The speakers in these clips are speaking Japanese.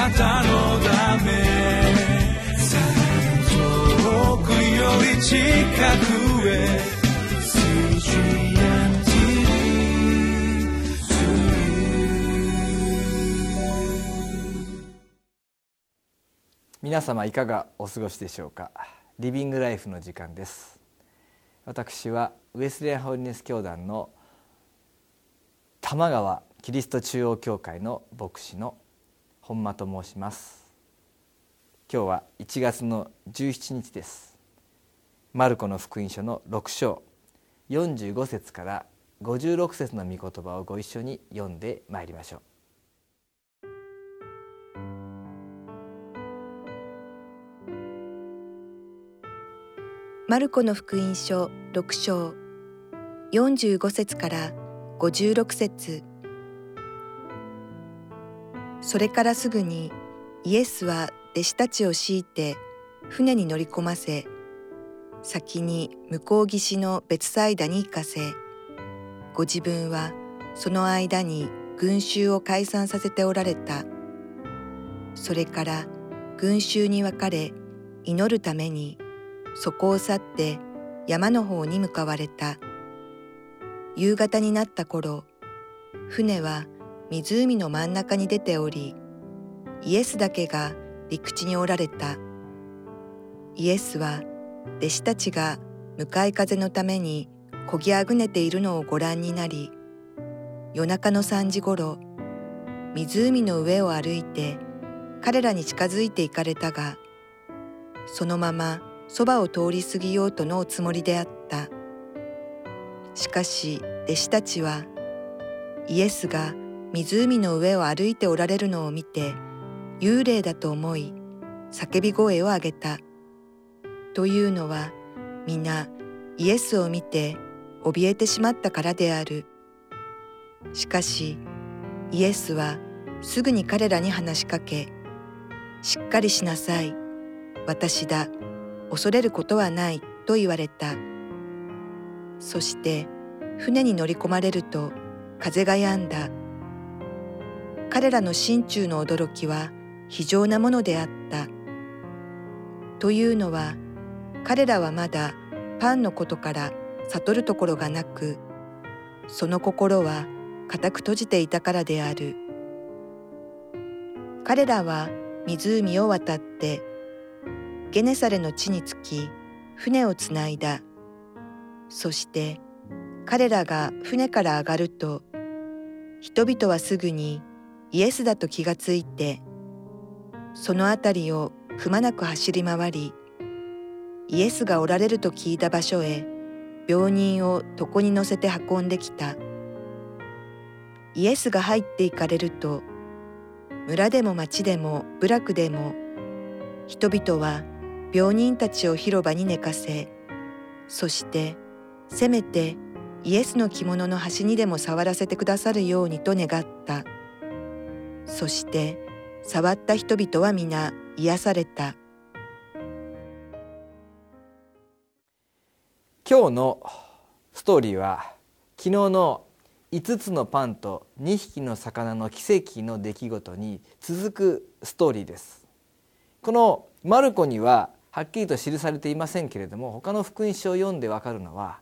なたのため遠くより近くへ皆様いかがお過ごしでしょうか？リビングライフの時間です。私はウェスレアンホリネス教団の玉川キリスト中央教会の牧師の本間と申します。今日は1月の17日です。マルコの福音書の6章45節から56節の御言葉をご一緒に読んでまいりましょう。マルコの福音書6章45節から56節。それからすぐにイエスは弟子たちを強いて船に乗り込ませ先に向こう岸の別サイダに行かせご自分はその間に群衆を解散させておられたそれから群衆に分かれ祈るためにそこを去って山の方に向かわれた。夕方になった頃、船は湖の真ん中に出ており、イエスだけが陸地におられた。イエスは弟子たちが向かい風のためにこぎあぐねているのをご覧になり、夜中の3時ごろ、湖の上を歩いて彼らに近づいていかれたが、そのままそばを通り過ぎようとのおつもりであった。しかし弟子たちはイエスが湖の上を歩いておられるのを見て幽霊だと思い叫び声を上げた。というのは皆イエスを見て怯えてしまったからである。しかしイエスはすぐに彼らに話しかけ、しっかりしなさい。私だ。恐れることはないと言われた。そして船に乗り込まれると風が止んだ。彼らの心中の驚きは非常なものであった。というのは彼らはまだパンのことから悟るところがなく、その心は固く閉じていたからである。彼らは湖を渡ってゲネサレの地に着き船をつないだ。そして彼らが船から上がると人々はすぐにイエスだと気がついてその辺りをくまなく走り回りイエスがおられると聞いた場所へ病人を床に乗せて運んできた。イエスが入っていかれると村でも町でも部落でも人々は病人たちを広場に寝かせそしてせめてイエスの着物の端にでも触らせてくださるようにと願った。そして触った人々は皆癒された。今日のストーリーは昨日の5つのパンと2匹の魚の奇跡の出来事に続くストーリーです。このマルコにははっきりと記されていませんけれども他の福音書を読んでわかるのは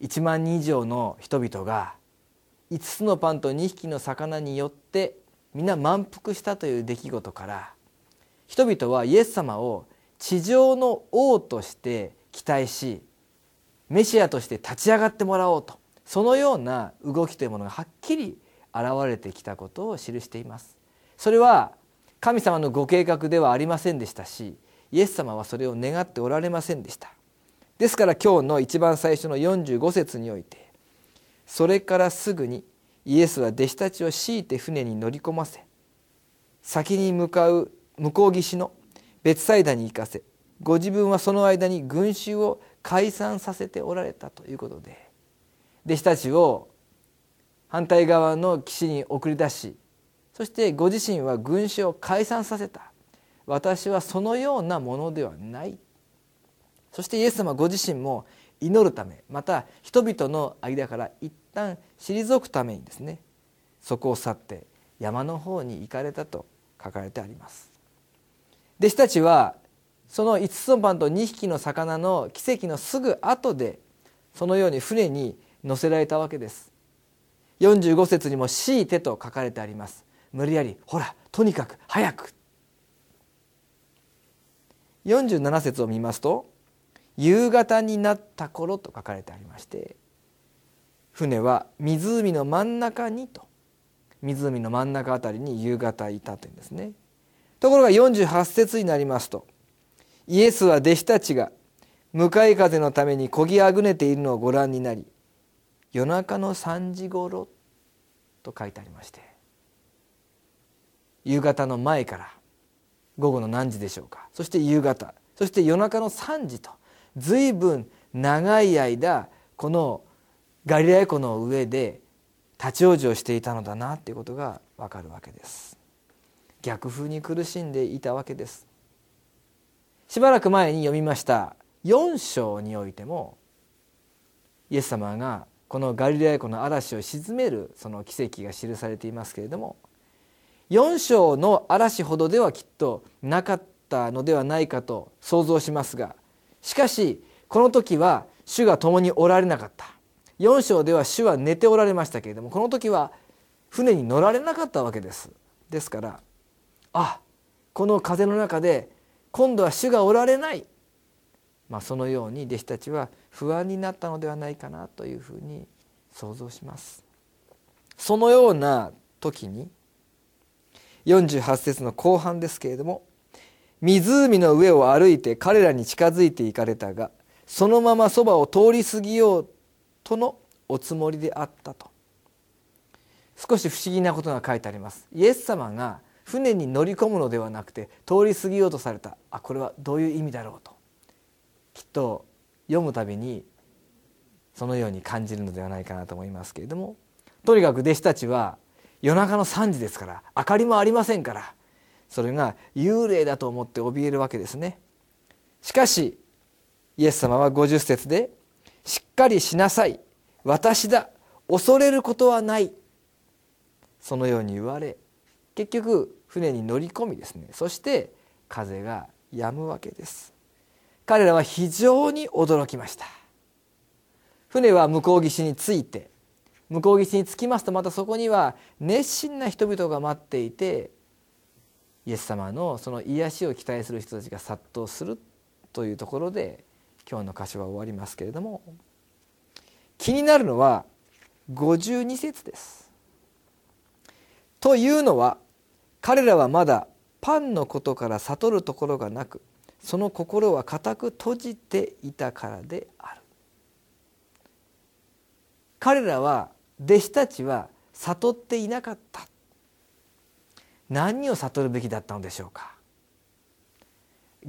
1万人以上の人々が5つのパンと2匹の魚によって皆満腹したという出来事から人々はイエス様を地上の王として期待しメシアとして立ち上がってもらおうとそのような動きというものがはっきり現れてきたことを記しています。それは神様のご計画ではありませんでしたしイエス様はそれを願っておられませんでしたですから今日の一番最初の45節においてそれからすぐにイエスは弟子たちを強いて船に乗り込ませ先に向かう向こう岸の別サイダに行かせご自分はその間に群衆を解散させておられたということで弟子たちを反対側の岸に送り出しそしてご自身は群衆を解散させた。私はそのようなものではない。そしてイエス様ご自身も祈るためまた人々の間から一旦退くためにですねそこを去って山の方に行かれたと書かれてあります。弟子たちはその5つのパンと2匹の魚の奇跡のすぐ後でそのように船に乗せられたわけです。45節にも「強いて」と書かれてあります。無理やりほらとにかく早く。47節を見ますと「夕方になった頃」と書かれてありまして船は湖の真ん中にと。湖の真ん中あたりに夕方いたというんですね。ところが48節になりますとイエスは弟子たちが向かい風のためにこぎあぐねているのをご覧になり夜中の3時ごろと書いてありまして夕方の前から午後の何時でしょうか。そして夕方そして夜中の3時と随分長い間このガリラヤ湖の上で立ち往生していたのだなということがわかるわけです。逆風に苦しんでいたわけです。しばらく前に読みました。4章においてもイエス様がこのガリラヤ湖の嵐を鎮めるその奇跡が記されていますけれども4章の嵐ほどではきっとなかったのではないかと想像しますがしかしこの時は主が共におられなかった。4章では主は寝ておられましたけれどもこの時は船に乗られなかったわけです。ですからあこの風の中で今度は主がおられない。まあ、そのように弟子たちは不安になったのではないかなというふうに想像します。そのような時に48節の後半ですけれども湖の上を歩いて彼らに近づいていかれたがそのままそばを通り過ぎようとのおつもりであったと。少し不思議なことが書いてあります。イエス様が船に乗り込むのではなくて通り過ぎようとされた。あこれはどういう意味だろうと。きっと読むたびにそのように感じるのではないかなと思いますけれども。とにかく弟子たちは夜中の3時ですから明かりもありませんからそれが幽霊だと思って怯えるわけですね。しかしイエス様は50節で「しっかりしなさい。私だ。恐れることはない」そのように言われ結局船に乗り込みですね。そして風が止むわけです。彼らは非常に驚きました。船は向こう岸に着いて向こう岸に着きますとまたそこには熱心な人々が待っていてイエス様のその癒しを期待する人たちが殺到するというところで今日の箇所は終わりますけれども気になるのは52節です。というのは彼らはまだパンのことから悟るところがなくその心は固く閉じていたからである。彼らは弟子たちは悟っていなかった。何を悟るべきだったのでしょうか。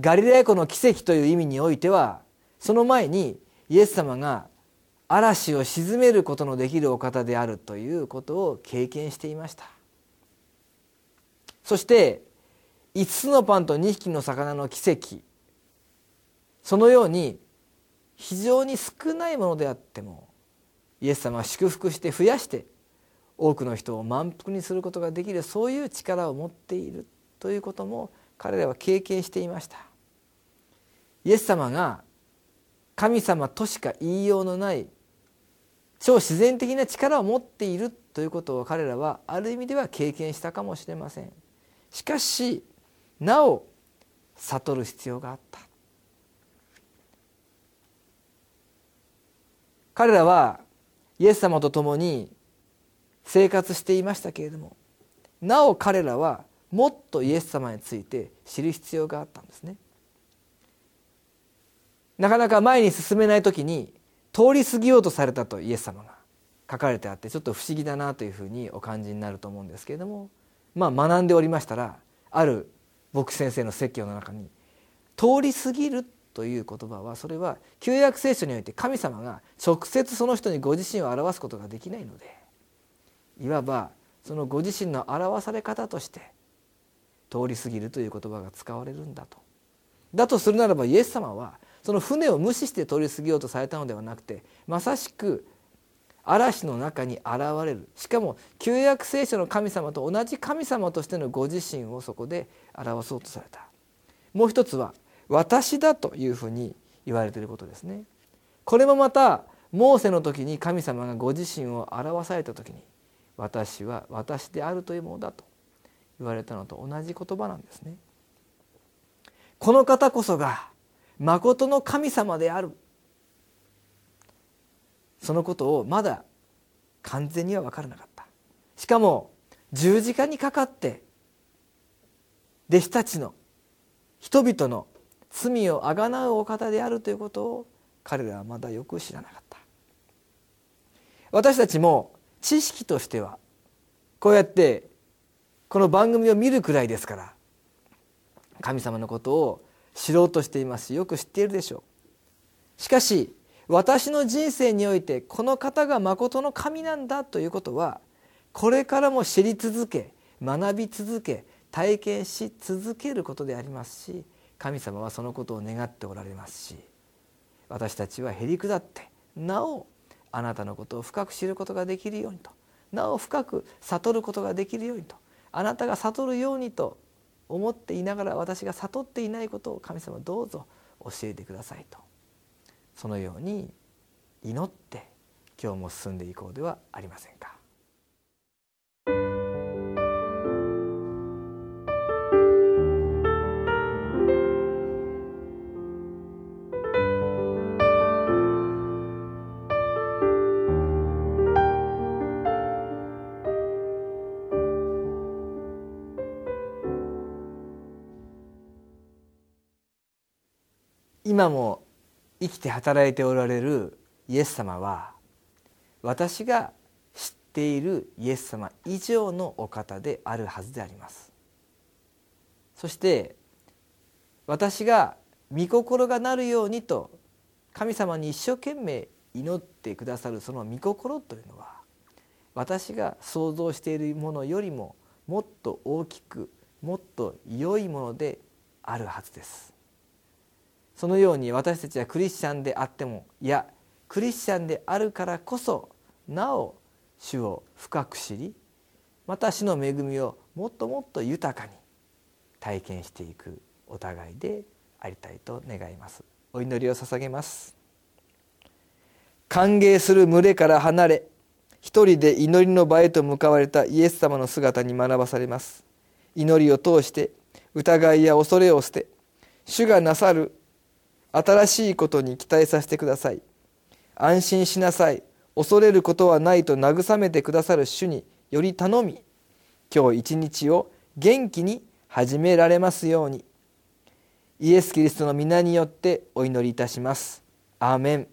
ガリラヤ湖の奇跡という意味においてはその前にイエス様が嵐を鎮めることのできるお方であるということを経験していました。そして5つのパンと2匹の魚の奇跡。そのように非常に少ないものであってもイエス様は祝福して増やして多くの人を満腹にすることができるそういう力を持っているということも彼らは経験していました。イエス様が神様としか言いようのない超自然的な力を持っているということを彼らはある意味では経験したかもしれません。しかしなお悟る必要があった。彼らはイエス様と共に生活していましたけれどもなお彼らはもっとイエス様について知る必要があったんですね。なかなか前に進めない時に通り過ぎようとされたとイエス様が書かれてあってちょっと不思議だなというふうにお感じになると思うんですけれどもまあ学んでおりましたらある牧師先生の説教の中に「通り過ぎる」という言葉はそれは旧約聖書において神様が直接その人にご自身を表すことができないのでいわばそのご自身の表され方として通り過ぎるという言葉が使われるんだと。だとするならばイエス様はその船を無視して通り過ぎようとされたのではなくてまさしく嵐の中に現れる。しかも旧約聖書の神様と同じ神様としてのご自身をそこで表そうとされた。もう一つは私だというふうに言われていることですね。これもまたモーセの時に神様がご自身を表された時に私は私であるというものだと言われたのと同じ言葉なんですね。この方こそが誠の神様である。そのことをまだ完全には分からなかった。しかも十字架にかかって弟子たちの人々の罪をあがなうお方であるということを彼らはまだよく知らなかった。私たちも知識としてはこうやってこの番組を見るくらいですから神様のことを知ろうとしています。よく知っているでしょう。しかし私の人生においてこの方が誠の神なんだということはこれからも知り続け学び続け体験し続けることでありますし神様はそのことを願っておられますし私たちはへりくだってなおあなたのことを深く知ることができるようにとなお深く悟ることができるようにとあなたが悟るようにと思っていながら私が悟っていないことを神様どうぞ教えてくださいとそのように祈って今日も進んでいこうではありませんか。今も生きて働いておられるイエス様は私が知っているイエス様以上のお方であるはずであります。そして私が御心がなるようにと神様に一生懸命祈ってくださるその御心というのは私が想像しているものよりももっと大きくもっと良いものであるはずです。そのように私たちはクリスチャンであってもいやクリスチャンであるからこそなお主を深く知りまた主の恵みをもっともっと豊かに体験していくお互いでありたいと願います。お祈りを捧げます。歓迎する群れから離れ一人で祈りの場へと向かわれたイエス様の姿に学ばされます。祈りを通して疑いや恐れを捨て主がなさる新しいことに期待させてください。安心しなさい。恐れることはないと慰めてくださる主により頼み今日一日を元気に始められますように。イエス・キリストの皆によってお祈りいたします。アーメン。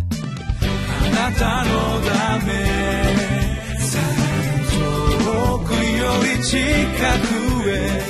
あなたのため遠くより近くへ。